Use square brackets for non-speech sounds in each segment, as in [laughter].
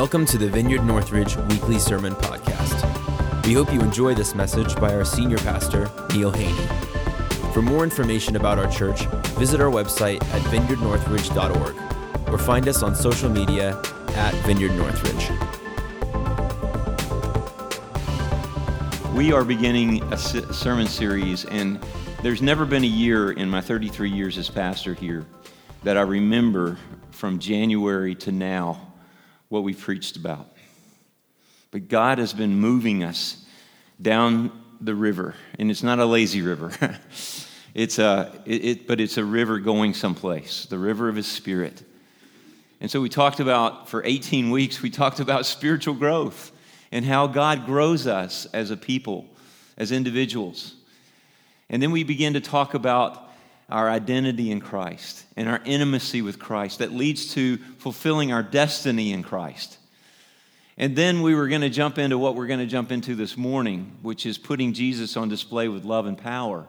Welcome to the Vineyard Northridge Weekly Sermon Podcast. We hope you enjoy this message by our senior pastor, Neil Haney. For more information about our church, visit our website at vineyardnorthridge.org or find us on social media at Vineyard Northridge. We are beginning a sermon series, and there's never been a year in my 33 years as pastor here that I remember from January to now what we preached about. But God has been moving us down the river, and it's not a lazy river. [laughs] it's a, it, it, but it's a river going someplace, the river of His Spirit. And so we talked about, for 18 weeks, we talked about spiritual growth and how God grows us as a people, as individuals. And then we began to talk about our identity in Christ and our intimacy with Christ that leads to fulfilling our destiny in Christ. And then we were going to jump into what we're going to jump into this morning, which is putting Jesus on display with love and power.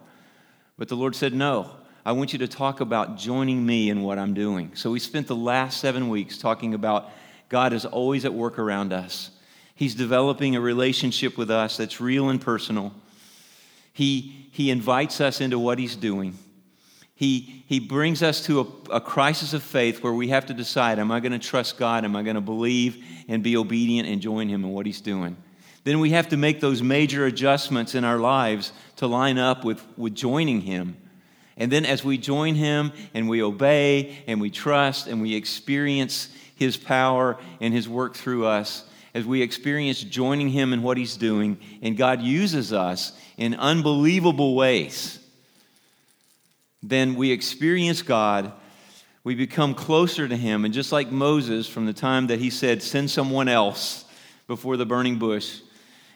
But the Lord said, No, I want you to talk about joining me in what I'm doing. So we spent the last seven weeks talking about God is always at work around us. He's developing a relationship with us that's real and personal. He, he invites us into what He's doing he, he brings us to a, a crisis of faith where we have to decide am I going to trust God? Am I going to believe and be obedient and join Him in what He's doing? Then we have to make those major adjustments in our lives to line up with, with joining Him. And then as we join Him and we obey and we trust and we experience His power and His work through us, as we experience joining Him in what He's doing, and God uses us in unbelievable ways then we experience God, we become closer to Him. And just like Moses, from the time that he said, Send someone else before the burning bush,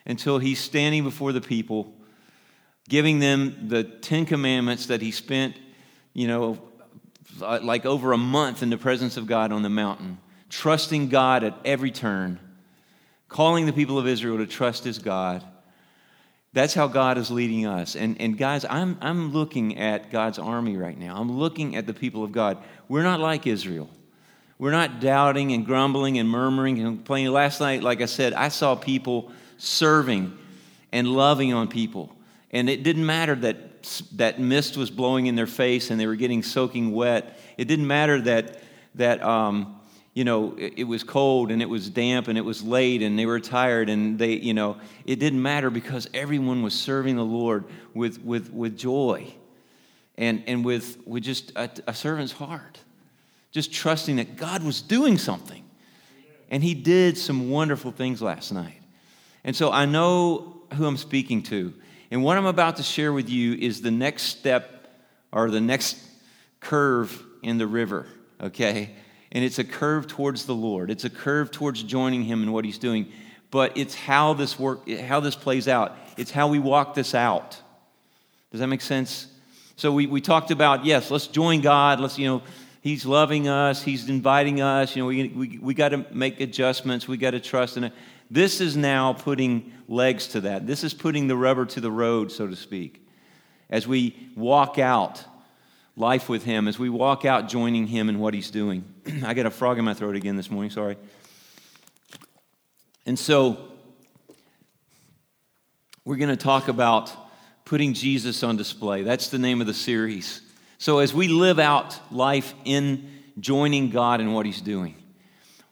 until he's standing before the people, giving them the Ten Commandments that he spent, you know, like over a month in the presence of God on the mountain, trusting God at every turn, calling the people of Israel to trust his God that's how God is leading us. And, and guys, I'm, I'm looking at God's army right now. I'm looking at the people of God. We're not like Israel. We're not doubting and grumbling and murmuring and complaining. Last night, like I said, I saw people serving and loving on people. And it didn't matter that that mist was blowing in their face and they were getting soaking wet. It didn't matter that, that um, you know, it, was cold and it was damp and it was late and they were tired and they, you know, it didn't matter because everyone was serving the Lord with, with, with joy and, and with, with just a, a servant's heart, just trusting that God was doing something. And He did some wonderful things last night. And so I know who I'm speaking to. And what I'm about to share with you is the next step or the next curve in the river, okay? And it's a curve towards the Lord. It's a curve towards joining Him in what He's doing. But it's how this work, how this plays out. It's how we walk this out. Does that make sense? So we, we talked about, yes, let's join God. Let's, you know, He's loving us. He's inviting us. You know, we, we, we got to make adjustments. We got to trust in it. This is now putting legs to that. This is putting the rubber to the road, so to speak. As we walk out life with Him, as we walk out joining Him in what He's doing. [clears throat] I got a frog in my throat again this morning, sorry. And so, we're going to talk about putting Jesus on display. That's the name of the series. So, as we live out life in joining God in what He's doing,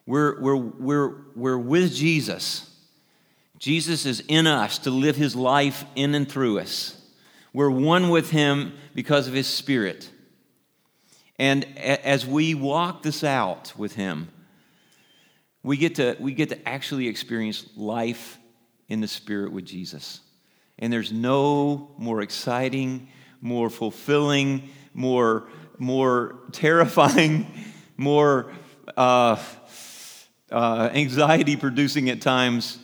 we're, we're, we're, we're with Jesus. Jesus is in us to live His life in and through us. We're one with Him because of His Spirit. And as we walk this out with Him, we get to, we get to actually experience life in the Spirit with Jesus. And there's no more exciting, more fulfilling, more, more terrifying, [laughs] more uh, uh, anxiety producing at times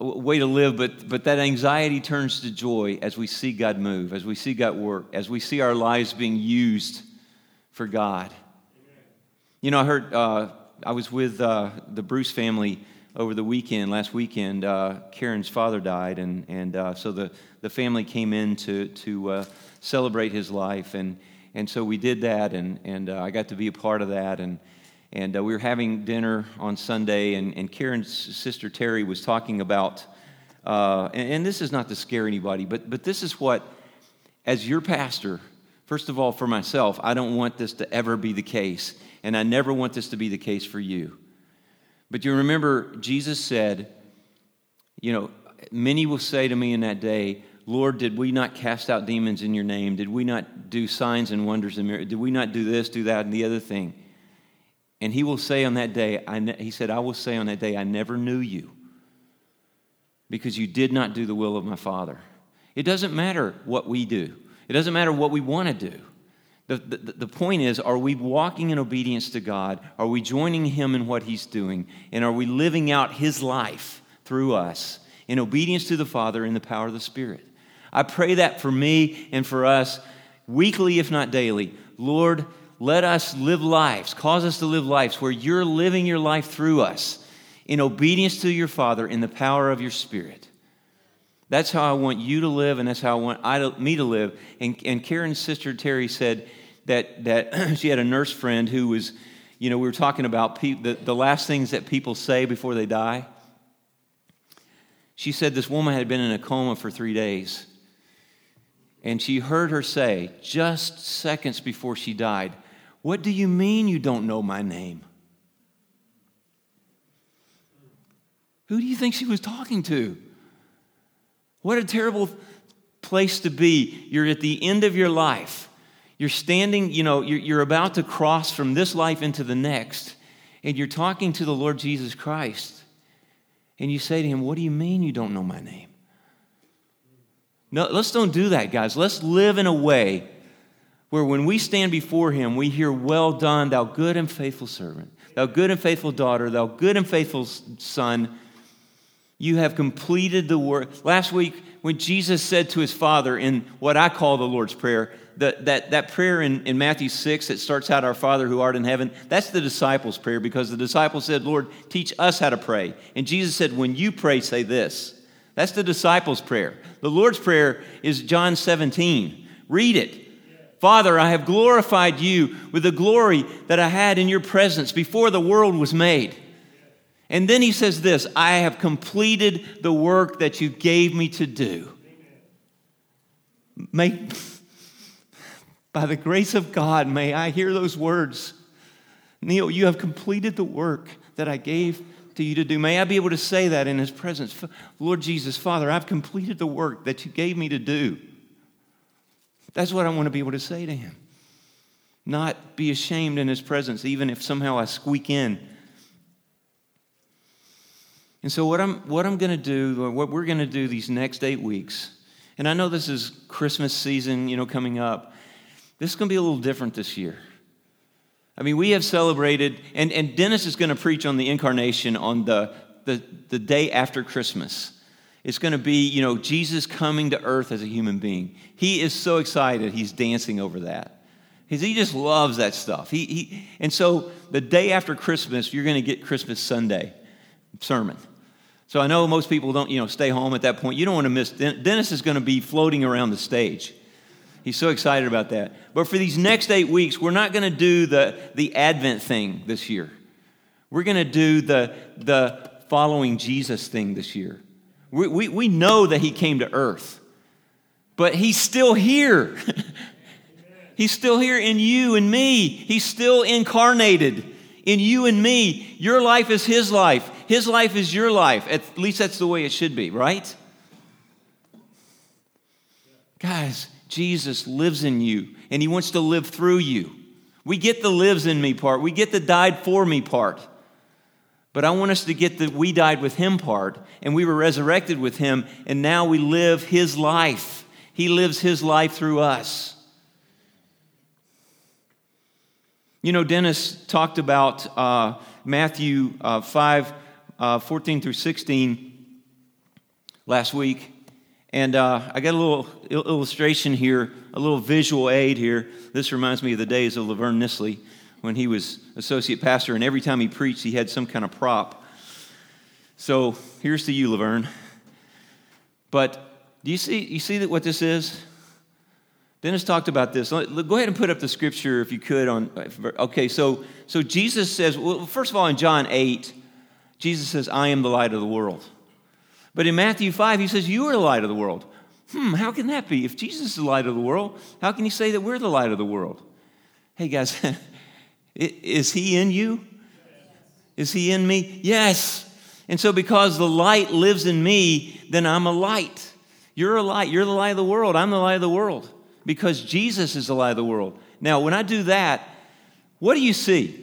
way to live, but, but that anxiety turns to joy as we see God move, as we see God work, as we see our lives being used for God. You know, I heard, uh, I was with uh, the Bruce family over the weekend, last weekend. Uh, Karen's father died, and, and uh, so the, the family came in to, to uh, celebrate his life. And, and so we did that, and, and uh, I got to be a part of that. And, And uh, we were having dinner on Sunday, and, and Karen's sister Terry was talking about, uh, and, and this is not to scare anybody, but, but this is what, as your pastor, first of all, for myself, I don't want this to ever be the case, and I never want this to be the case for you. But you remember, Jesus said, you know, many will say to me in that day, Lord, did we not cast out demons in your name? Did we not do signs and wonders and miracles? Did we not do this, do that, and the other thing? And he will say on that day, ne- he said, I will say on that day, I never knew you because you did not do the will of my Father. It doesn't matter what we do, it doesn't matter what we want to do. The, the, the point is, are we walking in obedience to God? Are we joining Him in what He's doing? And are we living out His life through us in obedience to the Father in the power of the Spirit? I pray that for me and for us weekly, if not daily. Lord, let us live lives, cause us to live lives where you're living your life through us in obedience to your Father in the power of your Spirit. That's how I want you to live, and that's how I want I to, me to live. And, and Karen's sister Terry said that, that [clears throat] she had a nurse friend who was, you know, we were talking about pe- the, the last things that people say before they die. She said this woman had been in a coma for three days. And she heard her say, just seconds before she died, What do you mean you don't know my name? Who do you think she was talking to? What a terrible place to be. You're at the end of your life. You're standing, you know, you're, you're about to cross from this life into the next, and you're talking to the Lord Jesus Christ. And you say to him, What do you mean you don't know my name? No, let's don't do that, guys. Let's live in a way where when we stand before him, we hear, Well done, thou good and faithful servant, thou good and faithful daughter, thou good and faithful son. You have completed the work. Last week, when Jesus said to his Father in what I call the Lord's Prayer, that, that, that prayer in, in Matthew 6 that starts out, Our Father who art in heaven, that's the disciples' prayer because the disciples said, Lord, teach us how to pray. And Jesus said, When you pray, say this. That's the disciples' prayer. The Lord's Prayer is John 17. Read it. Father, I have glorified you with the glory that I had in your presence before the world was made. And then he says this I have completed the work that you gave me to do. May, [laughs] by the grace of God, may I hear those words. Neil, you have completed the work that I gave to you to do. May I be able to say that in His presence. Lord Jesus, Father, I've completed the work that you gave me to do. That's what I want to be able to say to Him. Not be ashamed in His presence, even if somehow I squeak in. And so, what I'm, what I'm going to do, what we're going to do these next eight weeks, and I know this is Christmas season, you know, coming up. This is going to be a little different this year. I mean, we have celebrated, and, and Dennis is going to preach on the incarnation on the, the, the day after Christmas. It's going to be, you know, Jesus coming to earth as a human being. He is so excited, he's dancing over that. He just loves that stuff. He, he, and so the day after Christmas, you're going to get Christmas Sunday sermon. So I know most people don't, you know, stay home at that point. You don't want to miss. Dennis is going to be floating around the stage. He's so excited about that. But for these next eight weeks, we're not going to do the, the Advent thing this year. We're going to do the, the following Jesus thing this year. We, we, we know that he came to earth, but he's still here. [laughs] he's still here in you and me. He's still incarnated in you and me. Your life is his life, his life is your life. At least that's the way it should be, right? Guys, Jesus lives in you and he wants to live through you. We get the lives in me part, we get the died for me part. But I want us to get the we died with him part and we were resurrected with him and now we live his life. He lives his life through us. You know, Dennis talked about uh, Matthew uh, 5 uh, 14 through 16 last week. And uh, I got a little illustration here, a little visual aid here. This reminds me of the days of Laverne Nisley when he was associate pastor, and every time he preached, he had some kind of prop. So here's to you, Laverne. But do you see, you see that what this is? Dennis talked about this. Go ahead and put up the scripture if you could. On okay, so so Jesus says, well, first of all, in John eight, Jesus says, "I am the light of the world." But in Matthew five, he says, "You are the light of the world." Hmm, how can that be? If Jesus is the light of the world, how can he say that we're the light of the world? Hey guys, [laughs] is he in you? Is he in me? Yes. And so, because the light lives in me, then I'm a light. You're a light. You're the light of the world. I'm the light of the world because Jesus is the light of the world. Now, when I do that, what do you see?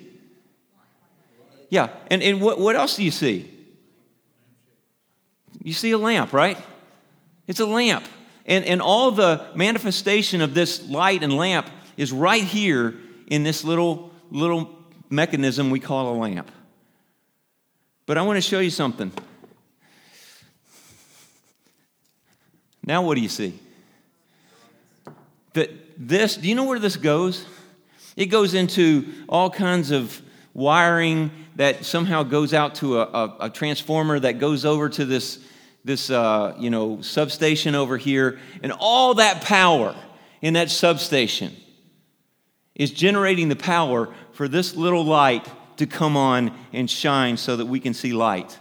Yeah, and, and what, what else do you see? You see a lamp, right? It's a lamp. And, and all the manifestation of this light and lamp is right here in this little, little mechanism we call a lamp. But I want to show you something. Now, what do you see? That this, do you know where this goes? It goes into all kinds of wiring that somehow goes out to a, a, a transformer that goes over to this, this uh, you know, substation over here. And all that power in that substation is generating the power for this little light to come on and shine so that we can see light.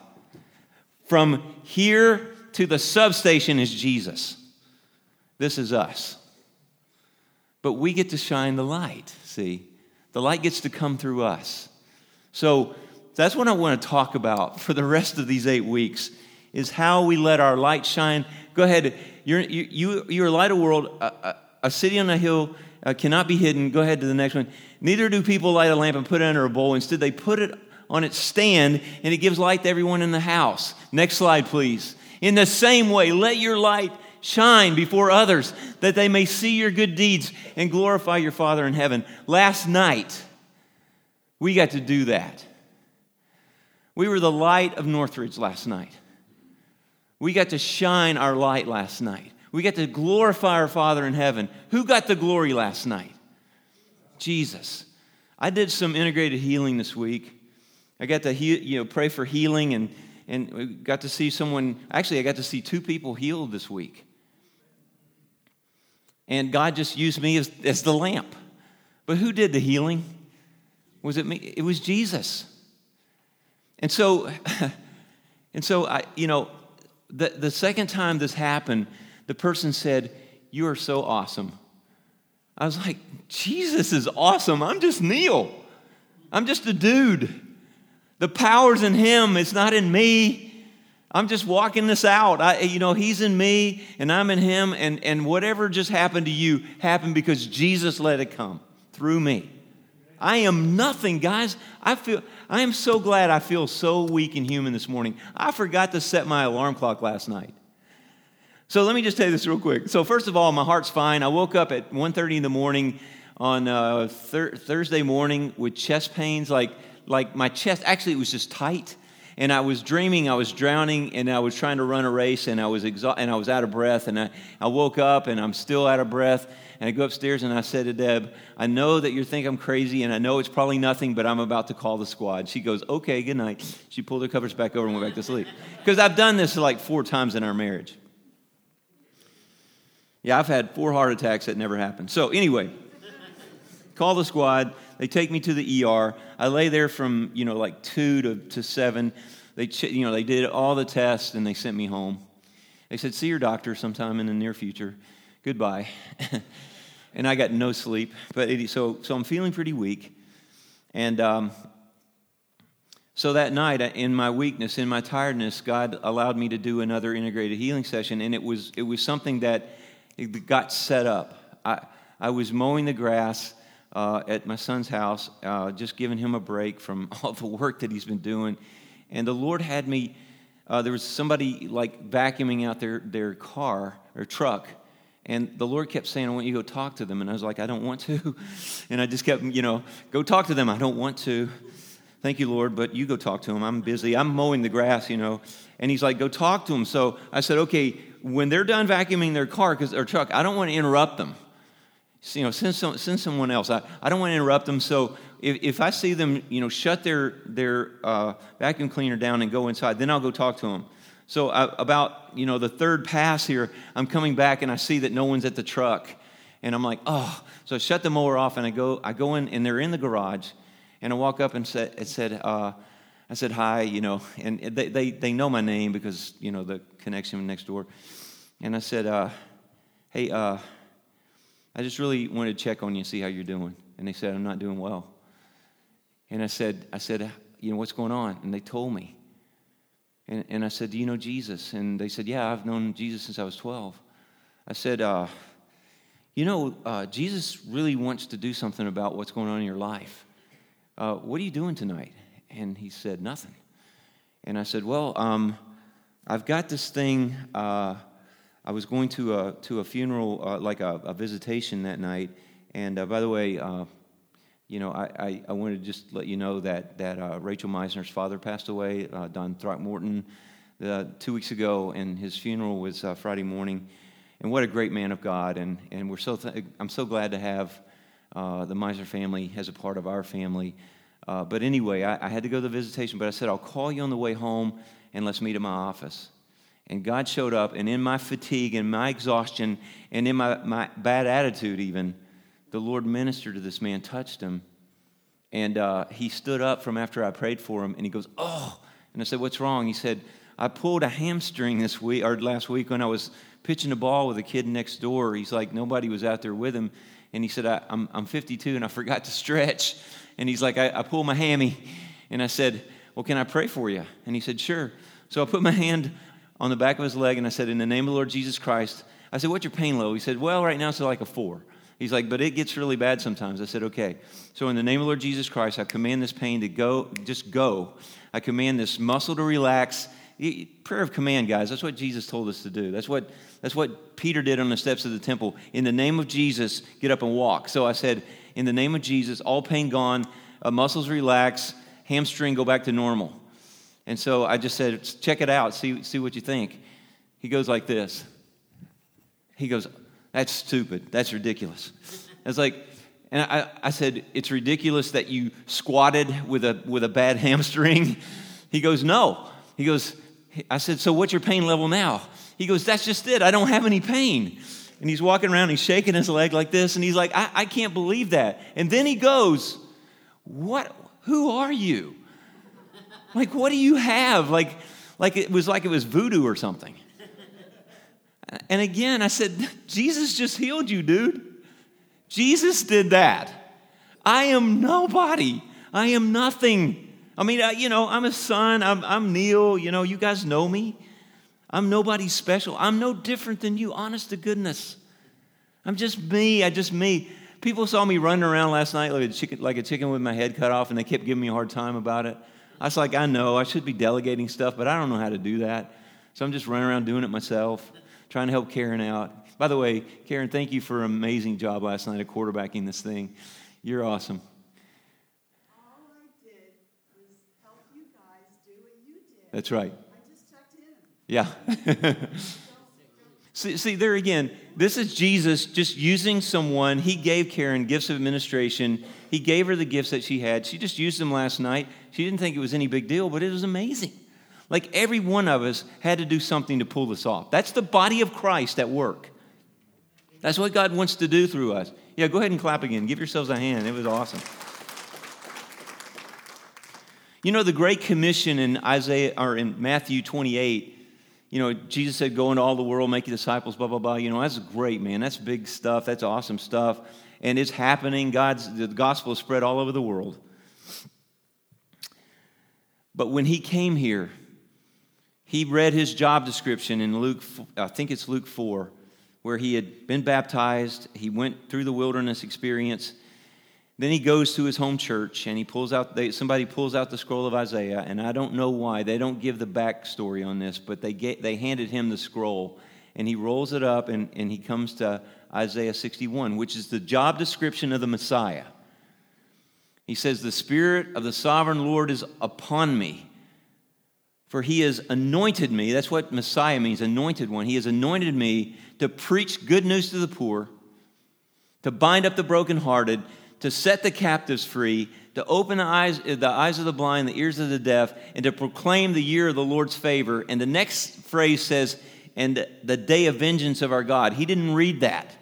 From here to the substation is Jesus. This is us. But we get to shine the light, see? The light gets to come through us. So that's what I want to talk about for the rest of these eight weeks is how we let our light shine. Go ahead. You're, you, you, you're a light of world. A, a, a city on a hill uh, cannot be hidden. Go ahead to the next one. Neither do people light a lamp and put it under a bowl. Instead, they put it on its stand and it gives light to everyone in the house. Next slide, please. In the same way, let your light shine before others that they may see your good deeds and glorify your Father in heaven. Last night, we got to do that. We were the light of Northridge last night. We got to shine our light last night. We got to glorify our Father in heaven. Who got the glory last night? Jesus. I did some integrated healing this week. I got to you know, pray for healing and, and got to see someone. Actually, I got to see two people healed this week. And God just used me as, as the lamp. But who did the healing? Was it me? It was Jesus. And so, [laughs] and so I, you know, the, the second time this happened, the person said, You are so awesome. I was like, Jesus is awesome. I'm just Neil. I'm just a dude. The power's in him, it's not in me. I'm just walking this out. I, you know, he's in me and I'm in him, and, and whatever just happened to you happened because Jesus let it come through me. I am nothing, guys. I feel I am so glad I feel so weak and human this morning. I forgot to set my alarm clock last night. So let me just tell you this real quick. So first of all, my heart's fine. I woke up at 1:30 in the morning on uh, thir- Thursday morning with chest pains, like like my chest. Actually, it was just tight and I was dreaming I was drowning and I was trying to run a race and I was exa- and I was out of breath and I, I woke up and I'm still out of breath and I go upstairs and I said to Deb, I know that you think I'm crazy and I know it's probably nothing, but I'm about to call the squad. She goes, okay, good night. She pulled her covers back over and went back to sleep. Because I've done this like four times in our marriage. Yeah, I've had four heart attacks that never happened. So anyway, call the squad. They take me to the ER. I lay there from, you know, like two to, to seven. They, you know, they did all the tests and they sent me home. They said, see your doctor sometime in the near future. Goodbye. [laughs] and I got no sleep. But it, so, so I'm feeling pretty weak. And um, so that night, in my weakness, in my tiredness, God allowed me to do another integrated healing session. And it was, it was something that got set up. I, I was mowing the grass uh, at my son's house, uh, just giving him a break from [laughs] all the work that he's been doing. And the Lord had me, uh, there was somebody like vacuuming out their, their car or truck. And the Lord kept saying, I want you to go talk to them. And I was like, I don't want to. [laughs] And I just kept, you know, go talk to them. I don't want to. Thank you, Lord, but you go talk to them. I'm busy. I'm mowing the grass, you know. And he's like, go talk to them. So I said, okay, when they're done vacuuming their car or truck, I don't want to interrupt them you know, send, some, send someone else. I, I don't want to interrupt them. So if, if I see them, you know, shut their, their uh, vacuum cleaner down and go inside, then I'll go talk to them. So I, about, you know, the third pass here, I'm coming back and I see that no one's at the truck. And I'm like, oh. So I shut the mower off and I go, I go in, and they're in the garage. And I walk up and said, it said, uh, I said hi, you know, and they, they, they know my name because, you know, the connection next door. And I said, uh, hey, uh, I just really wanted to check on you see how you're doing. And they said, I'm not doing well. And I said, I said, you know, what's going on? And they told me. And, and I said, do you know Jesus? And they said, yeah, I've known Jesus since I was 12. I said, uh, you know, uh, Jesus really wants to do something about what's going on in your life. Uh, what are you doing tonight? And he said, nothing. And I said, well, um, I've got this thing. Uh, I was going to a, to a funeral, uh, like a, a, visitation that night. And uh, by the way, uh, you know, I, I, I, wanted to just let you know that, that Rachel Meisner's father passed away, Don Throckmorton, two weeks ago, and his funeral was Friday morning and what a great man of God. And, and we're so th- I'm so glad to have uh, the Meisner family as a part of our family. Uh, but anyway, I, I, had to go to the visitation, but I said, I'll call you on the way home and let's meet at my office. And God showed up, and in my fatigue and my exhaustion and in my, my bad attitude, even, the Lord ministered to this man, touched him. And uh, he stood up from after I prayed for him, and he goes, Oh. And I said, What's wrong? He said, I pulled a hamstring this week or last week when I was pitching a ball with a kid next door. He's like, nobody was out there with him. And he said, I, am I'm 52 and I forgot to stretch. And he's like, I, I pulled my hammy. And I said, Well, can I pray for you? And he said, Sure. So I put my hand on the back of his leg and I said, In the name of the Lord Jesus Christ, I said, What's your pain level? He said, Well, right now it's like a four. He's like, But it gets really bad sometimes. I said, Okay. So in the name of the Lord Jesus Christ, I command this pain to go, just go. I command this muscle to relax. Prayer of command, guys. That's what Jesus told us to do. That's what that's what Peter did on the steps of the temple. In the name of Jesus, get up and walk. So I said, In the name of Jesus, all pain gone, uh, muscles relax, hamstring go back to normal. And so I just said, Check it out, see, see what you think. He goes like this. He goes, That's stupid. That's ridiculous. I was like, and I, I said, It's ridiculous that you squatted with a, with a bad [laughs] hamstring. He goes, No. He goes, I said, So what's your pain level now? He goes, That's just it. I don't have any pain. And he's walking around, he's shaking his leg like this, and he's like, I, I can't believe that. And then he goes, What? Who are you? Like, what do you have? Like, like it was like it was voodoo or something. And again, I said, Jesus just healed you, dude. Jesus did that. I am nobody. I am nothing. I mean, uh, you know, I'm a son. I'm, I'm Neil. You know, you guys know me. I'm nobody special. I'm no different than you, honest to goodness. I'm just me. I just me. People saw me running around last night like a chicken, like a chicken with my head cut off, and they kept giving me a hard time about it. I was like, I know, I should be delegating stuff, but I don't know how to do that. So I'm just running around doing it myself, trying to help Karen out. By the way, Karen, thank you for an amazing job last night of quarterbacking this thing. You're awesome. That's right. Yeah. [laughs] see, see, there again, this is Jesus just using someone. He gave Karen gifts of administration. He gave her the gifts that she had. She just used them last night. She didn't think it was any big deal, but it was amazing. Like every one of us had to do something to pull this off. That's the body of Christ at work. That's what God wants to do through us. Yeah, go ahead and clap again. Give yourselves a hand. It was awesome. You know, the Great Commission in Isaiah or in Matthew 28 you know, Jesus said, go into all the world, make disciples, blah, blah, blah. You know, that's great, man. That's big stuff. That's awesome stuff. And it's happening. God's, the gospel is spread all over the world. But when he came here, he read his job description in Luke, I think it's Luke 4, where he had been baptized. He went through the wilderness experience. Then he goes to his home church and he pulls out, they, somebody pulls out the scroll of Isaiah, and I don't know why. They don't give the backstory on this, but they, get, they handed him the scroll, and he rolls it up and, and he comes to Isaiah 61, which is the job description of the Messiah. He says, The Spirit of the sovereign Lord is upon me, for he has anointed me. That's what Messiah means, anointed one. He has anointed me to preach good news to the poor, to bind up the brokenhearted to set the captives free, to open the eyes, the eyes of the blind, the ears of the deaf, and to proclaim the year of the Lord's favor. And the next phrase says, and the day of vengeance of our God. He didn't read that.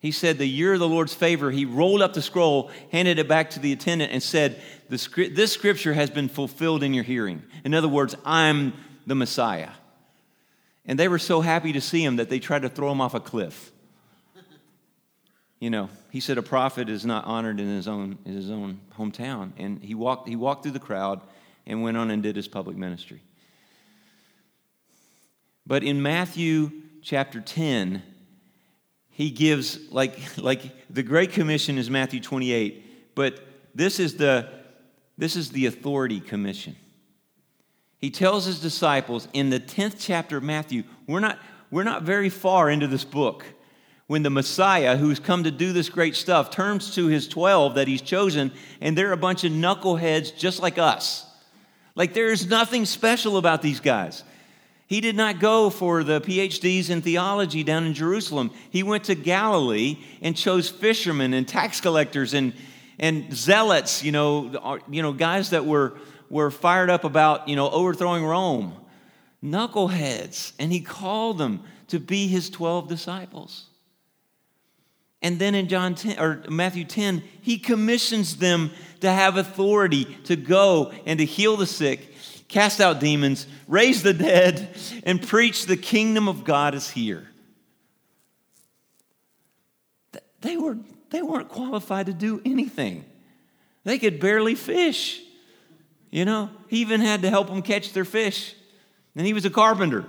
He said, The year of the Lord's favor, he rolled up the scroll, handed it back to the attendant, and said, This scripture has been fulfilled in your hearing. In other words, I'm the Messiah. And they were so happy to see him that they tried to throw him off a cliff. You know, he said a prophet is not honored in his own, in his own hometown. And he walked, he walked through the crowd and went on and did his public ministry. But in Matthew chapter 10, he gives, like, like the Great Commission is Matthew 28, but this is the, this is the authority commission. He tells his disciples in the 10th chapter of Matthew, we're not, we're not very far into this book, when the Messiah, who's come to do this great stuff, turns to his 12 that he's chosen, and they're a bunch of knuckleheads just like us. Like, there's nothing special about these guys. He did not go for the PhDs in theology down in Jerusalem. He went to Galilee and chose fishermen and tax collectors and, and zealots, you know, you know, guys that were, were fired up about, you know, overthrowing Rome, knuckleheads. And he called them to be his 12 disciples. And then in John 10 or Matthew 10, he commissions them to have authority to go and to heal the sick cast out demons, raise the dead, and preach the kingdom of God is here. They, were, they weren't qualified to do anything. They could barely fish. You know, he even had to help them catch their fish. And he was a carpenter.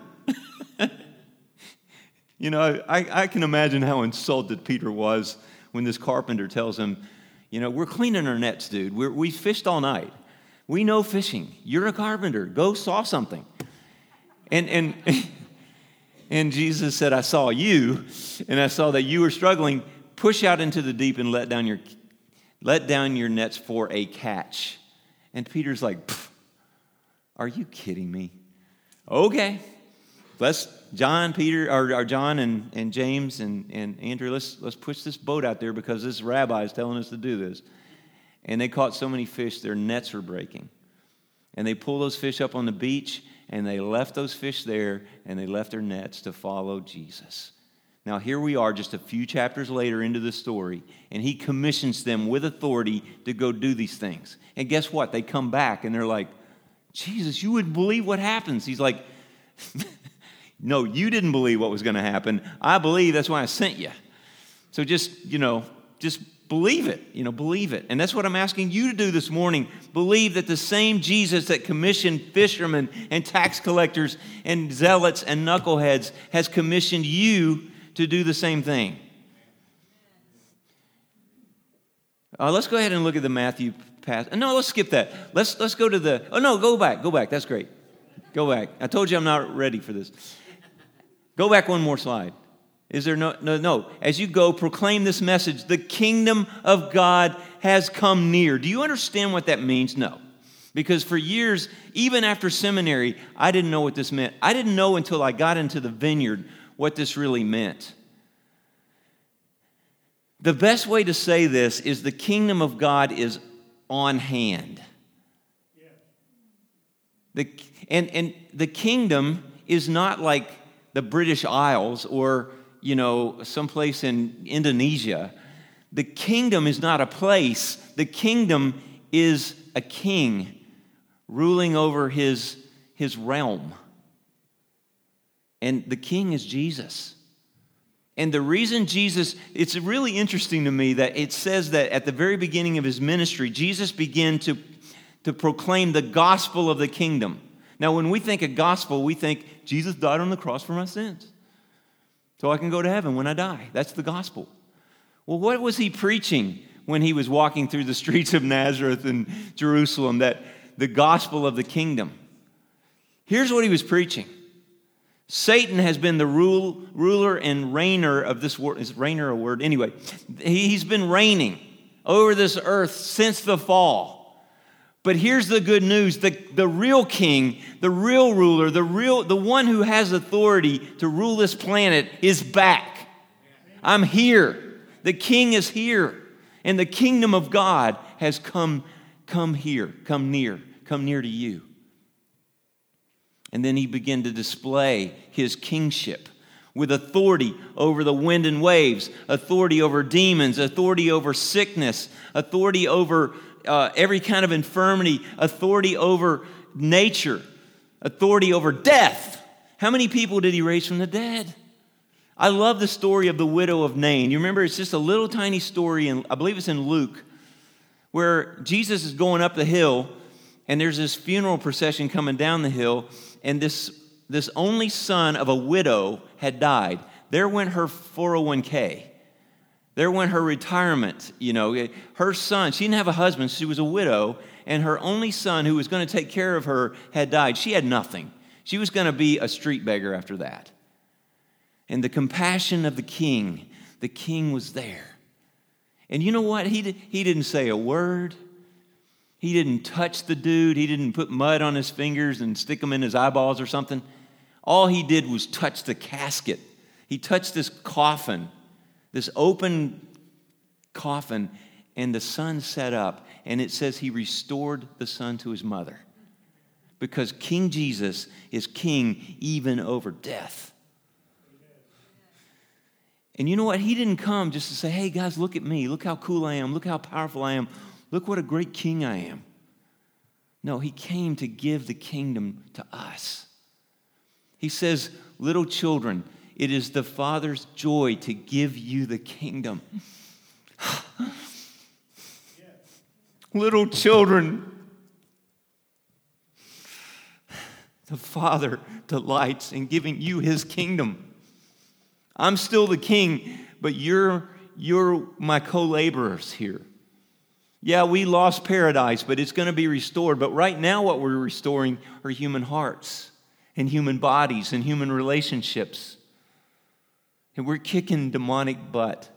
You know, I, I can imagine how insulted Peter was when this carpenter tells him, You know, we're cleaning our nets, dude. We're, we fished all night. We know fishing. You're a carpenter. Go saw something. And, and, [laughs] and Jesus said, I saw you, and I saw that you were struggling. Push out into the deep and let down your, let down your nets for a catch. And Peter's like, Are you kidding me? Okay. Let's, John, Peter, or, or John and, and James and, and Andrew, let's, let's push this boat out there because this rabbi is telling us to do this. And they caught so many fish, their nets were breaking. And they pulled those fish up on the beach, and they left those fish there, and they left their nets to follow Jesus. Now, here we are just a few chapters later into the story, and he commissions them with authority to go do these things. And guess what? They come back and they're like, Jesus, you wouldn't believe what happens. He's like, [laughs] No, you didn't believe what was going to happen. I believe that's why I sent you. So just, you know, just Believe it, you know, believe it. And that's what I'm asking you to do this morning. Believe that the same Jesus that commissioned fishermen and tax collectors and zealots and knuckleheads has commissioned you to do the same thing. Uh, let's go ahead and look at the Matthew passage. No, let's skip that. Let's, let's go to the. Oh, no, go back. Go back. That's great. Go back. I told you I'm not ready for this. Go back one more slide. Is there no, no, no. As you go, proclaim this message the kingdom of God has come near. Do you understand what that means? No. Because for years, even after seminary, I didn't know what this meant. I didn't know until I got into the vineyard what this really meant. The best way to say this is the kingdom of God is on hand. The, and, and the kingdom is not like the British Isles or you know, someplace in Indonesia. The kingdom is not a place, the kingdom is a king ruling over his, his realm. And the king is Jesus. And the reason Jesus, it's really interesting to me that it says that at the very beginning of his ministry, Jesus began to, to proclaim the gospel of the kingdom. Now, when we think of gospel, we think Jesus died on the cross for my sins so I can go to heaven when I die. That's the gospel. Well, what was he preaching when he was walking through the streets of Nazareth and Jerusalem? That the gospel of the kingdom. Here's what he was preaching Satan has been the rule, ruler and reigner of this world. Is reigner a word? Anyway, he's been reigning over this earth since the fall. But here's the good news the, the real king, the real ruler, the, real, the one who has authority to rule this planet is back. I'm here. The king is here. And the kingdom of God has come, come here, come near, come near to you. And then he began to display his kingship. with authority over the wind and waves, authority over demons, authority over sickness, authority over uh, every kind of infirmity, authority over nature, authority over death. How many people did he raise from the dead? I love the story of the widow of Nain. You remember, it's just a little tiny story, and I believe it's in Luke, where Jesus is going up the hill, and there's this funeral procession coming down the hill, and this this only son of a widow had died. There went her 401k. There went her retirement. You know, eh, her son, she didn't have a husband, she was a widow, and her only son, who was going to take care of her, had died. She had nothing. She was going to be a street beggar after that. And the compassion of the king, the king was there. And you know what? He, did, he didn't say a word. He didn't touch the dude. He didn't put mud on his fingers and stick them in his eyeballs or something. All he did was touch the casket. He touched this coffin, this open coffin, and the son set up. And it says he restored the son to his mother. Because King Jesus is king even over death. And you know what? He didn't come just to say, hey, guys, look at me. Look how cool I am. Look how powerful I am. Look what a great king I am. No, he came to give the kingdom to us. He says, Little children, it is the Father's joy to give you the kingdom. [laughs] Little children, the Father delights in giving you his kingdom. I'm still the king, but you're, you're my co laborers here. Yeah, we lost paradise, but it's going to be restored. But right now, what we're restoring are human hearts and human bodies and human relationships. And we're kicking demonic butt.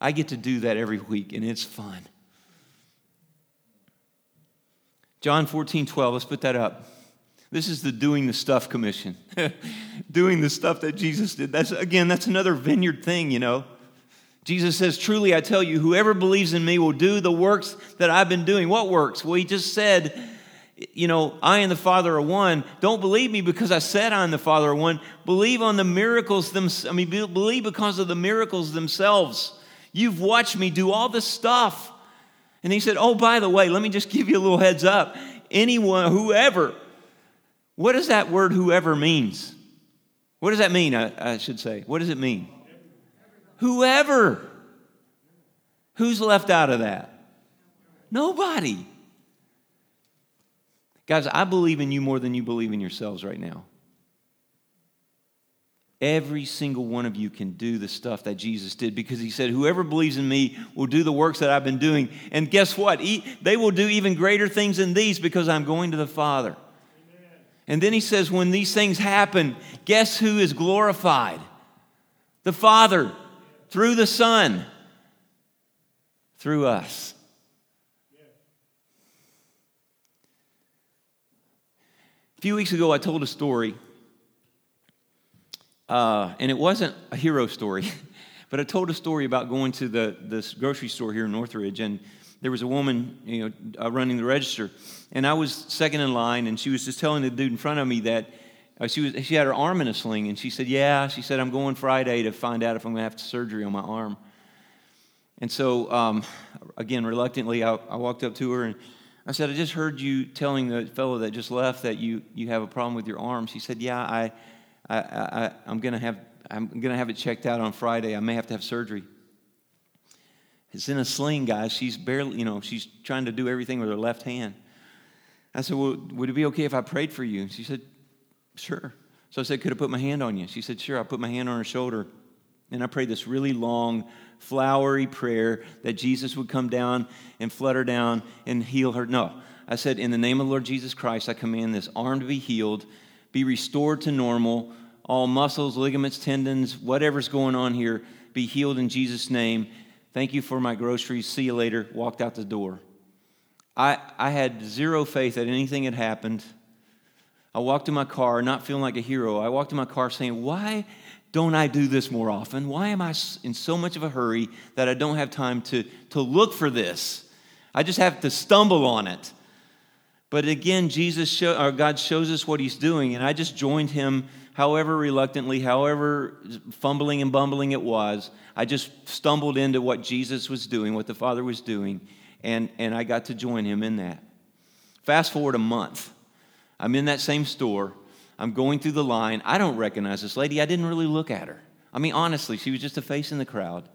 I get to do that every week, and it's fun. John 14, 12, let's put that up. This is the doing the stuff commission. [laughs] doing the stuff that Jesus did. That's again, that's another vineyard thing, you know. Jesus says, Truly I tell you, whoever believes in me will do the works that I've been doing. What works? Well, he just said, you know, I and the Father are one. Don't believe me because I said I and the Father are one. Believe on the miracles themselves. I mean, believe because of the miracles themselves. You've watched me do all this stuff. And he said, Oh, by the way, let me just give you a little heads up. Anyone, whoever, what does that word whoever means? What does that mean? I, I should say. What does it mean? Whoever. Who's left out of that? Nobody. Guys, I believe in you more than you believe in yourselves right now. Every single one of you can do the stuff that Jesus did because he said, Whoever believes in me will do the works that I've been doing. And guess what? They will do even greater things than these because I'm going to the Father. Amen. And then he says, When these things happen, guess who is glorified? The Father through the Son, through us. A few weeks ago, I told a story, uh, and it wasn't a hero story, [laughs] but I told a story about going to the this grocery store here in Northridge, and there was a woman, you know, uh, running the register, and I was second in line, and she was just telling the dude in front of me that uh, she, was, she had her arm in a sling, and she said, Yeah. She said, I'm going Friday to find out if I'm going to have surgery on my arm. And so, um, again, reluctantly, I, I, walked up to her and I said, I just heard you telling the fellow that just left that you, you have a problem with your arm. He said, Yeah, I, I, I, I'm going to have I'm going to have it checked out on Friday. I may have to have surgery. It's in a sling, guys. She's barely, you know, she's trying to do everything with her left hand. I said, Well, would it be okay if I prayed for you? She said, Sure. So I said, Could I put my hand on you? She said, Sure. I put my hand on her shoulder. And I prayed this really long, flowery prayer that Jesus would come down and flutter down and heal her. No. I said, In the name of the Lord Jesus Christ, I command this arm to be healed, be restored to normal, all muscles, ligaments, tendons, whatever's going on here, be healed in Jesus' name. Thank you for my groceries. See you later. Walked out the door. I, I had zero faith that anything had happened. I walked in my car not feeling like a hero. I walked in my car saying, Why don't I do this more often? Why am I in so much of a hurry that I don't have time to, to look for this? I just have to stumble on it. But again, Jesus show, or God shows us what He's doing, and I just joined Him however reluctantly, however fumbling and bumbling it was, I just stumbled into what Jesus was doing, what the Father was doing, and, and I got to join him in that. Fast forward a month. I'm in that same store. I'm going through the line. I don't recognize this lady. I didn't really look at her. I mean, honestly, she was just a face in the crowd.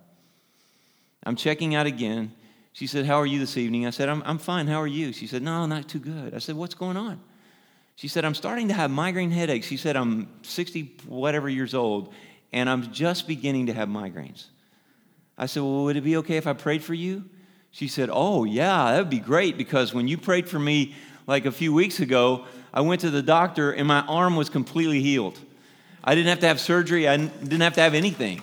I'm checking out again. She said, How are you this evening? I said, I'm, I'm fine. How are you? She said, No, not too good. I said, What's going on? She said, I'm starting to have migraine headaches. She said, I'm 60 whatever years old, and I'm just beginning to have migraines. I said, Well, would it be okay if I prayed for you? She said, Oh, yeah, that would be great because when you prayed for me like a few weeks ago, I went to the doctor and my arm was completely healed. I didn't have to have surgery, I didn't have to have anything.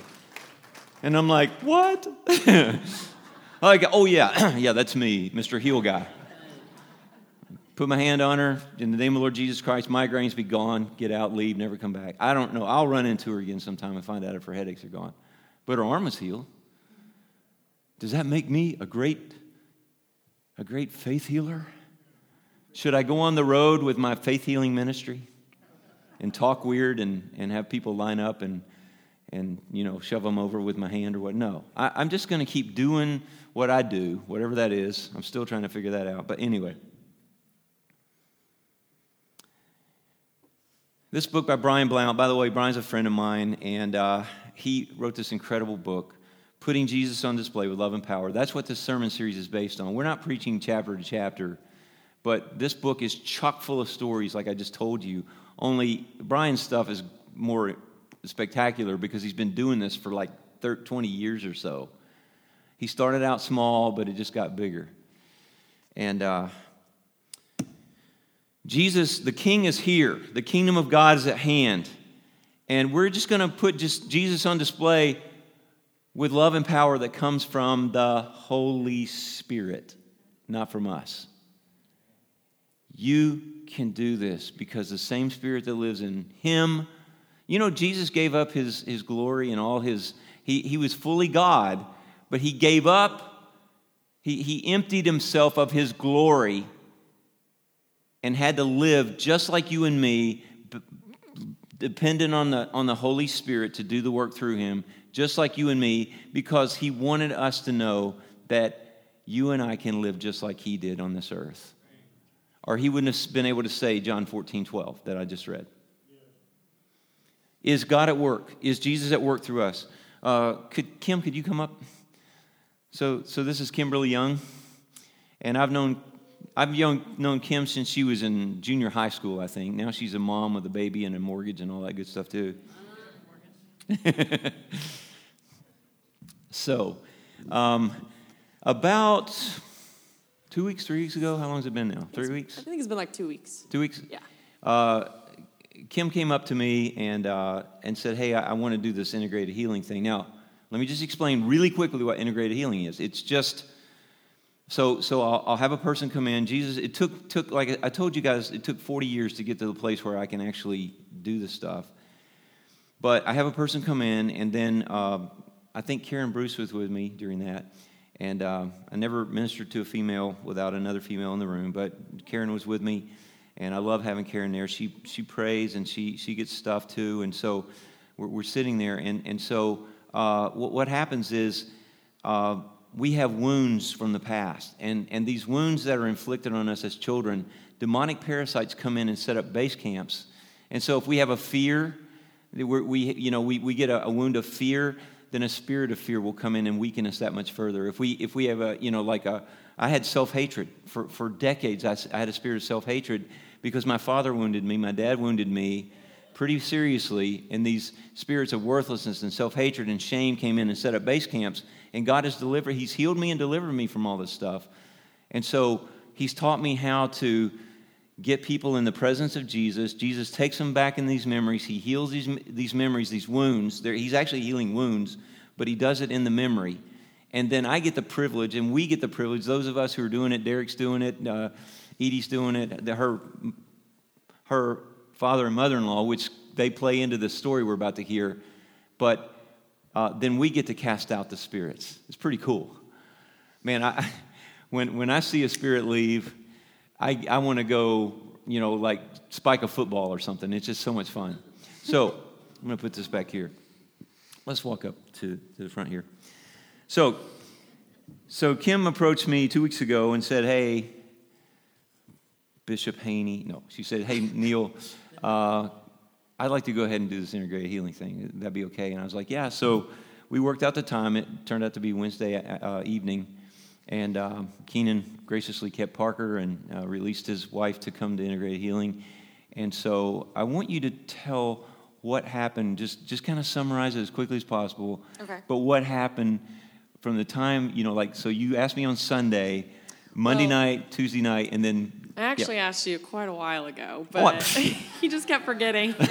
And I'm like, What? [laughs] like, oh, yeah, [clears throat] yeah, that's me, Mr. Heal Guy. Put my hand on her in the name of the Lord Jesus Christ. Migraines be gone. Get out, leave, never come back. I don't know. I'll run into her again sometime and find out if her headaches are gone. But her arm was healed. Does that make me a great, a great faith healer? Should I go on the road with my faith healing ministry and talk weird and, and have people line up and, and you know shove them over with my hand or what? No, I, I'm just going to keep doing what I do, whatever that is. I'm still trying to figure that out. But anyway. This book by Brian Blount, by the way, Brian's a friend of mine, and uh, he wrote this incredible book putting Jesus on display with love and power. That's what this sermon series is based on. We're not preaching chapter to chapter, but this book is chock full of stories, like I just told you. Only Brian's stuff is more spectacular because he's been doing this for like 30, 20 years or so. He started out small, but it just got bigger. And uh, Jesus, the King, is here. The kingdom of God is at hand. And we're just going to put just Jesus on display with love and power that comes from the Holy Spirit, not from us. You can do this because the same Spirit that lives in Him, you know, Jesus gave up His, his glory and all His, he, he was fully God, but He gave up, he, he emptied Himself of His glory and had to live just like you and me, dependent on the, on the Holy Spirit to do the work through Him just like you and me, because he wanted us to know that you and I can live just like he did on this earth. Or he wouldn't have been able to say John 14, 12 that I just read. Is God at work? Is Jesus at work through us? Uh, could, Kim, could you come up? So, so this is Kimberly Young, and I've known I've young, known Kim since she was in junior high school, I think. Now she's a mom with a baby and a mortgage and all that good stuff too. [laughs] so, um, about two weeks, three weeks ago, how long has it been now? Three it's, weeks? I think it's been like two weeks. Two weeks? Yeah. Uh, Kim came up to me and, uh, and said, Hey, I, I want to do this integrated healing thing. Now, let me just explain really quickly what integrated healing is. It's just so so I'll, I'll, have a person come in. Jesus, it took took like I told you guys, it took 40 years to get to the place where I can actually do this stuff. But I have a person come in, and then uh, I think Karen Bruce was with me during that. And uh, I never ministered to a female without another female in the room, but Karen was with me, and I love having Karen there. She she prays and she she gets stuff too, and so we're, we're sitting there, and and so uh, what, what happens is uh, we have wounds from the past, and and these wounds that are inflicted on us as children, demonic parasites come in and set up base camps, and so if we have a fear we, you know, we, we get a, a, wound of fear, then a spirit of fear will come in and weaken us that much further. If we, if we have a, you know, like a, I had self hatred for, for decades. I, I had a spirit of self hatred because my father wounded me, my dad wounded me pretty seriously, and these spirits of worthlessness and self hatred and shame came in and set up base camps. And God has delivered, He's healed me and delivered me from all this stuff. And so He's taught me how to get people in the presence of Jesus. Jesus takes them back in these memories. He heals these, these memories, these wounds. They're, he's actually healing wounds, but he does it in the memory. And then I get the privilege, and we get the privilege, those of us who are doing it, Derek's doing it, uh, Edie's doing it, the, her, her father and mother in law, which they play into the story we're about to hear. But uh, then we get to cast out the spirits. It's pretty cool. Man, I, [laughs] when, when I see a spirit leave, I, I want to go, you know, like spike a football or something. It's just so much fun. So I'm going to put this back here. Let's walk up to, to the front here. So, so Kim approached me two weeks ago and said, "Hey, Bishop Haney." No, she said, "Hey, Neil, uh, I'd like to go ahead and do this integrated healing thing. That'd be okay?" And I was like, "Yeah." So we worked out the time. It turned out to be Wednesday uh, evening, and uh, Keenan graciously kept Parker and uh, released his wife to come to integrated healing. And so I want you to tell what happened. Just just kind of summarize it as quickly as possible. Okay. But what happened from the time you know, like, so you asked me on Sunday, Monday Well- night, Tuesday night, and then I actually yeah. asked you quite a while ago, What? but [laughs] he just kept forgetting. [laughs]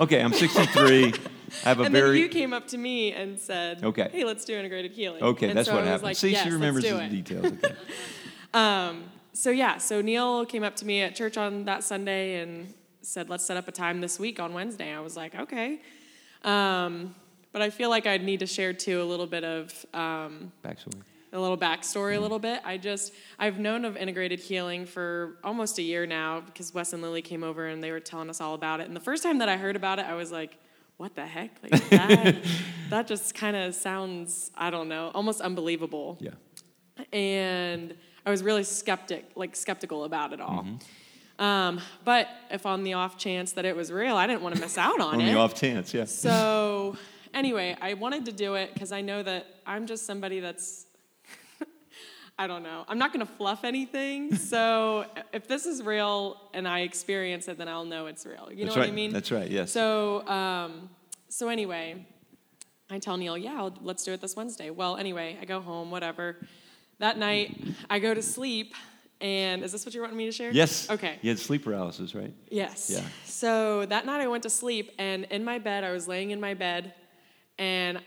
Okay, I'm 63. [laughs] I have a and very then you came up to me and said, Okay. hey, let's do integrated healing." okay. And That's so what happened. Like, See, yes, she remembers the it. details. Okay. [laughs] Um, so yeah, so Neil came up to me at church on that Sunday and said, "Let's set up a time this week on Wednesday." I was like, "Okay," um, but I feel like I'd need to share too a little bit of um, Backstory. a little backstory a little bit. I just I've known of integrated healing for almost a year now because Wes and Lily came over and they were telling us all about it. And the first time that I heard about it, I was like, "What the heck? Like that? [laughs] that just kind of sounds I don't know, almost unbelievable." Yeah. and I was really skeptic, like skeptical about it all. Mm-hmm. Um, but if on the off chance that it was real, I didn't want to miss out on, On [laughs] it. On the off chance, yeah. So anyway, I wanted to do it because I know that I'm just somebody that's. I don't know. I'm not going to fluff anything. [laughs] So if this is real and I experience it, then I'll know it's real. You That's know right. what I mean? That's right. Yes. So, um, so anyway, I tell Neil, yeah, I'll, let's do it this Wednesday. Well, anyway, I go home, whatever. That night, I go to sleep, and is this what you want me to share? yes. Okay. You had sleep paralysis, right? Yes. Yeah. So that night, I went to sleep, and in my bed, I was laying in my bed, and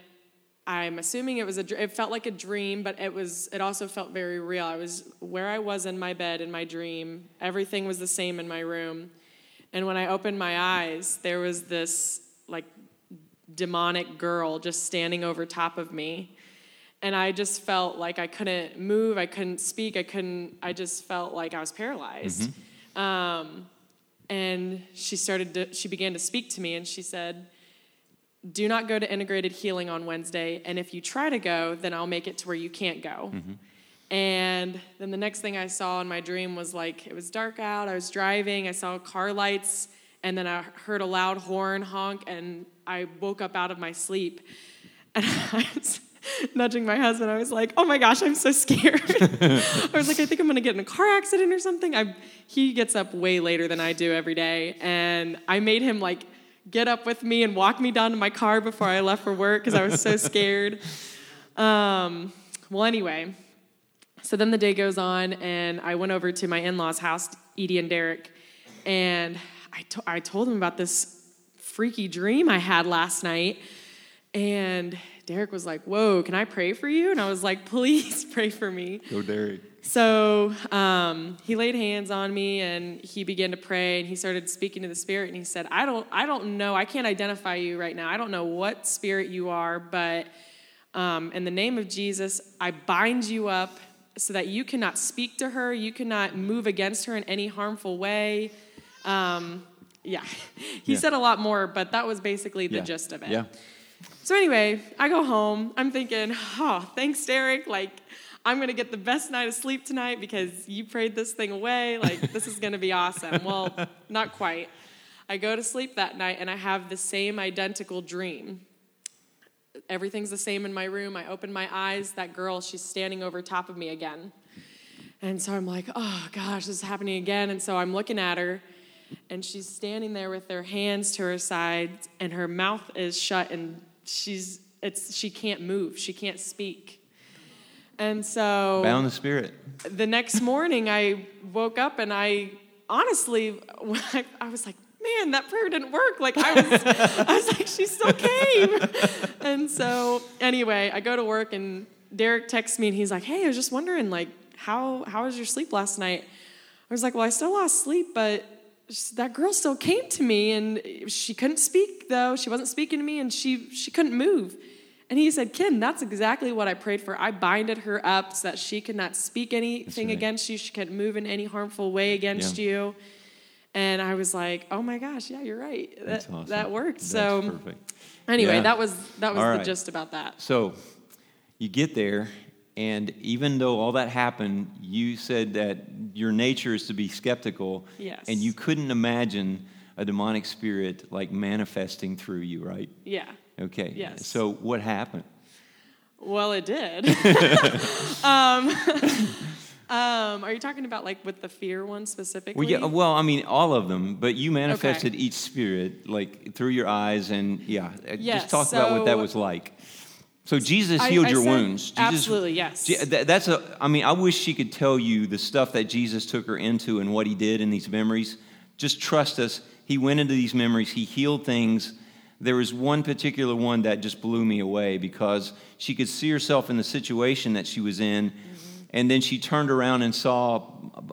I'm assuming it was a. It felt like a dream, but it was. It also felt very real. I was where I was in my bed in my dream. Everything was the same in my room, and when I opened my eyes, there was this like demonic girl just standing over top of me. And I just felt like I couldn't move, I couldn't speak, I couldn't, I just felt like I was paralyzed. Um, and she started to, she began to speak to me and she said, Do not go to integrated healing on Wednesday. And if you try to go, then I'll make it to where you can't go. Mm-hmm. And then the next thing I saw in my dream was like it was dark out. I was driving. I saw car lights, and then I heard a loud horn honk, and I woke up out of my sleep. And [laughs] I was nudging my husband. I was like, "Oh my gosh, I'm so scared." [laughs] I was like, "I think I'm gonna get in a car accident or something." I, he gets up way later than I do every day, and I made him like get up with me and walk me down to my car before I left for work because I was so [laughs] scared. Um, well, anyway, so then the day goes on, and I went over to my in law's house, Edie and Derek, and I, to- I told them about this freaky dream I had last night. And Derek was like, Whoa, can I pray for you? And I was like, [laughs] Please pray for me. Go Derek. So um, he laid hands on me and he began to pray and he started speaking to the spirit and he said, I don't, I don't know, I can't identify you right now. I don't know what spirit you are, but um, in the name of Jesus, I bind you up so that you cannot speak to her, you cannot move against her in any harmful way. Um, yeah, [laughs] he Yeah. said a lot more, but that was basically the Yeah. gist of it. Yeah. So anyway, I go home. I'm thinking, oh, thanks, Derek. Like, I'm gonna get the best night of sleep tonight because you prayed this thing away. Like, this is gonna be awesome. [laughs] Well, not quite. I go to sleep that night and I have the same identical dream. Everything's the same in my room. I open my eyes. That girl, she's standing over top of me again. And so I'm like, oh gosh, this is happening again. And so I'm looking at her, and she's standing there with her hands to her sides, and her mouth is shut, and she's it's she can't move, she can't speak. And so Bound the spirit. the next morning, I woke up and I honestly, I, [laughs] I was like, man, that prayer didn't work. Like I was, [laughs] I was like, she still came. [laughs] And so anyway, I go to work and Derek texts me and he's like, hey, I was just wondering, like, how how was your sleep last night? I was like, well, I still lost sleep, but that girl still came to me and she couldn't speak though. She wasn't speaking to me and she she couldn't move. And he said, Kim, that's exactly what I prayed for. I binded her up so that she could not speak anything right. against you. She couldn't move in any harmful way against Yeah. you. And I was like, "Oh my gosh, yeah, you're right. That That's awesome. that worked." That's so perfect. anyway, Yeah. that was that was All the right. gist about that. So you get there, and even though all that happened, you said that your nature is to be skeptical. Yes. And you couldn't imagine a demonic spirit like manifesting through you, right? Yeah. Okay. Yes. So what happened? Well, it did. [laughs] um, [laughs] um, are you talking about like with the fear one specifically? Well, yeah. Well, I mean, all of them, but you manifested each spirit like through your eyes, and yeah. uh, Yes, Just talk about what that was like. So Jesus healed I your said- wounds. Jesus, absolutely, yes. That's a. I mean, I wish she could tell you the stuff that Jesus took her into and what he did in these memories. Just trust us. He went into these memories. He healed things. There was one particular one that just blew me away because she could see herself in the situation that she was in, Mm-hmm. and then she turned around and saw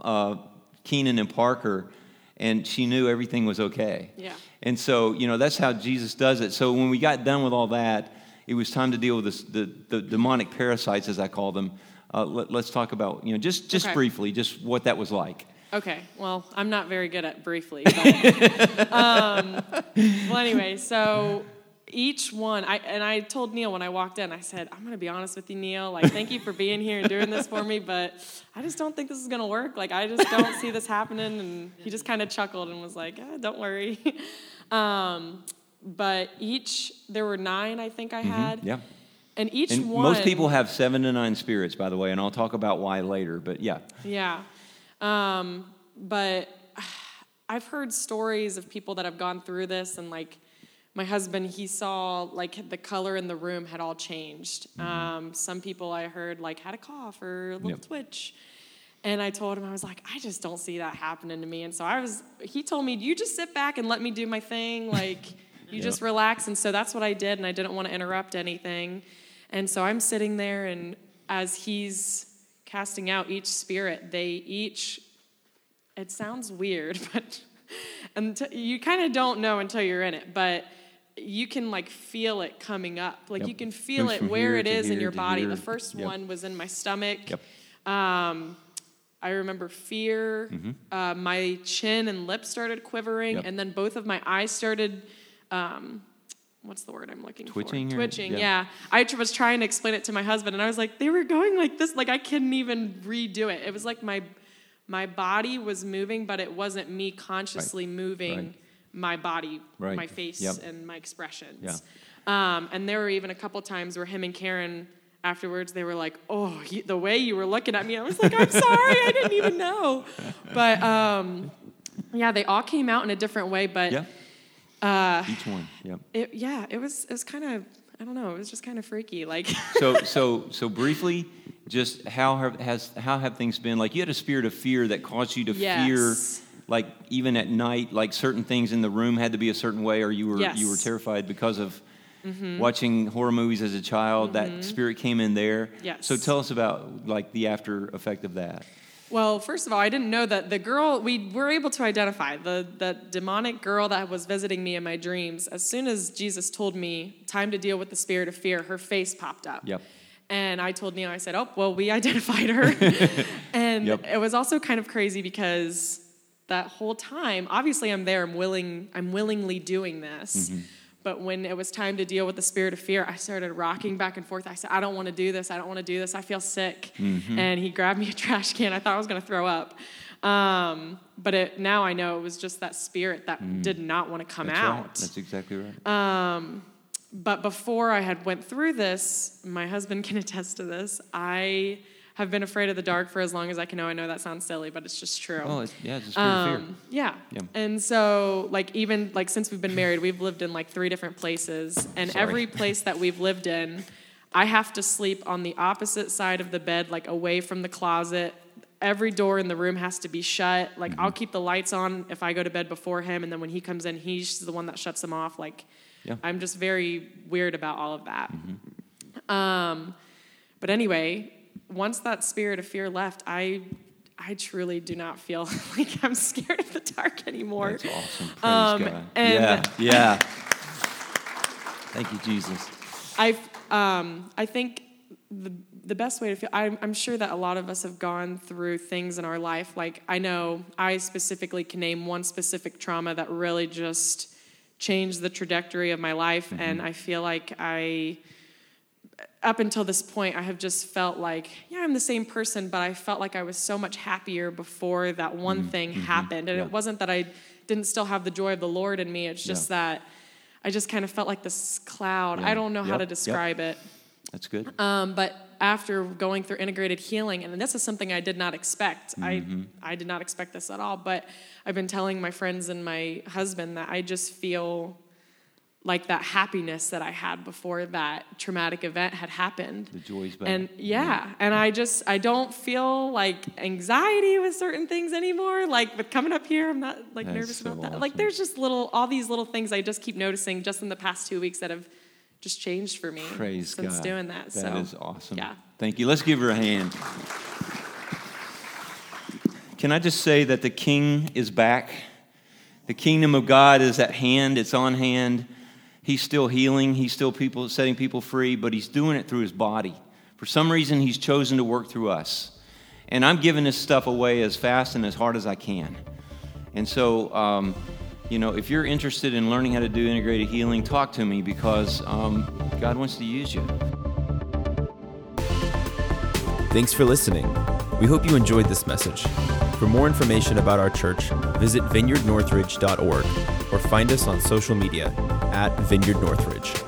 uh, Keenan and Parker, and she knew everything was okay. Yeah. And so, you know, that's how Jesus does it. So when we got done with all that, it was time to deal with this, the, the demonic parasites, as I call them. Uh, let, us talk about, you know, just, just Okay. briefly, just what that was like. Okay, well, I'm not very good at briefly. But, [laughs] um, well, anyway, so each one, I and I told Neil when I walked in, I said, "I'm gonna be honest with you, Neil. Like, thank you for being here and doing this for me, but I just don't think this is gonna work. Like, I just don't see this happening." And he just kind of chuckled and was like, ah, "Don't worry." [laughs] um, but each, there were nine, I think I had. Yeah. And each And one. most people have seven to nine spirits, by the way, and I'll talk about why later. But yeah, Yeah. Um, but [sighs] I've heard stories of people that have gone through this, and like my husband, he saw like the color in the room had all changed. Um, some people I heard like had a cough or a little Yep. twitch. And I told him, I was like, I just don't see that happening to me. And so I was, he told me, you just sit back and let me do my thing. Like, [laughs] you just relax. And so that's what I did. And I didn't want to interrupt anything. And so I'm sitting there, and as he's casting out each spirit, they each, it sounds weird, [laughs] but and you kind of don't know until you're in it, but you can like feel it coming up. Like Yep. you can feel it where here it is in your body. here. The first Yep. one was in my stomach. Yep. Um, I remember fear. Uh, my chin and lips started quivering, Mm-hmm. And then both of my eyes started. Um, what's the word I'm looking Twitching or- for? Twitching. yeah. Yeah. I was trying to explain it to my husband, and I was like, they were going like this. Like I couldn't even redo it. It was like my my body was moving, but it wasn't me consciously moving Right. my body, Right. my face, Yep. and my expressions. Yeah. Um, and there were even a couple times where him and Karen afterwards they were like, "Oh, you, the way you were looking at me," I was like, "I'm sorry, I didn't even know." [laughs] But um, yeah, they all came out in a different way. But yeah. Uh, Each one. Yep. it, yeah, it was it was kind of I don't know, it was just kind of freaky. Like [laughs] so so so briefly just how have has how have things been like you had a spirit of fear that caused you to Yes. fear like even at night like certain things in the room had to be a certain way or you were you were Mm-hmm. terrified because of watching horror movies as a child that spirit came in there Yes. so tell us about like the after effect of that Well, first of all, I didn't know that the girl we were able to identify the the demonic girl that was visiting me in my dreams. As soon as Jesus told me time to deal with the spirit of fear, her face popped up. Yep. And I told Neil, I said, "Oh, well, we [laughs] identified her." [laughs] and Yep. it was also kind of crazy because that whole time, obviously, I'm there. I'm willing. I'm willingly doing this. Mm-hmm. But when it was time to deal with the spirit of fear, I started rocking back and forth. I said, I don't want to do this. I don't want to do this. I feel sick. Mm-hmm. And he grabbed me a [laughs] trash can. I thought I was going to throw up. Um, but it, now I know it was just that spirit that did not want to come Mm. That's right. out. that's exactly right Um, but before I had went through this, my husband can [laughs] attest to this. I have been afraid of the dark for as long as I can know. I know that sounds silly, but it's just true. oh it's, yeah it's a spirit of fear Um, yeah. Yeah. And so, like, even like since we've been married, we've lived in like three different places, and Sorry. every place that we've lived in, I have to sleep on the opposite side of the bed, like away from the closet. Every door in the room has to be shut. Like, Mm-hmm. I'll keep the lights on if I go to bed before him, and then when he comes in, he's the one that shuts them off. Like, Yeah. I'm just very weird about all of that. Mm-hmm. Um, but anyway, once that spirit of fear left, I I truly do not feel [laughs] like I'm scared of the dark anymore. that's awesome. Praise Um, God. and- yeah yeah. Thank you Jesus. I um, I think the the best way to feel I'm, I'm sure that a lot of us have gone through things in our life. Like i know i specifically can name one specific trauma that really just changed the trajectory of my life Mm-hmm. and i feel like i up until this point i have just felt like yeah i'm the same person but i felt like i was so much happier before that one thing happened and Mm-hmm. Yeah. it wasn't that i didn't still have the joy of the lord in me it's just Yeah. that i just kind of felt like this cloud Yeah. i don't know how Yep, to yep. describe it That's good. um, but after going through integrated healing, and this is something I did not expect. Mm-hmm. I I did not expect this at all. But I've been telling my friends and my husband that I just feel like that happiness that I had before that traumatic event had happened. The joy's back. And yeah, and I just I don't feel like anxiety with certain things anymore. Like with coming up here, I'm not like That's nervous so about that. awesome. Like there's just little all these little things I just keep noticing just in the past two weeks that have just changed for me Praise since God. doing that. That is so awesome. yeah. Thank you. Let's give her a hand. Can I just say that the King is back? The kingdom of God is at hand. It's on hand. He's still healing. He's still people setting people free, but he's doing it through his body. For some reason, he's chosen to work through us. And I'm giving this stuff away as fast and as hard as I can. And so, um, you know, if you're interested in learning how to do integrated healing, talk to me because um, God wants to use you. Thanks for listening. We hope you enjoyed this message. For more information about our church, visit vineyardnorthridge.org or find us on social media at Vineyard Northridge.